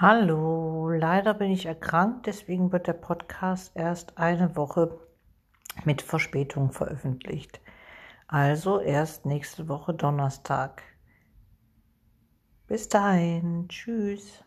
Hallo, leider bin ich erkrankt, deswegen wird der Podcast erst eine Woche mit Verspätung veröffentlicht. Also erst nächste Woche Donnerstag. Bis dahin, tschüss.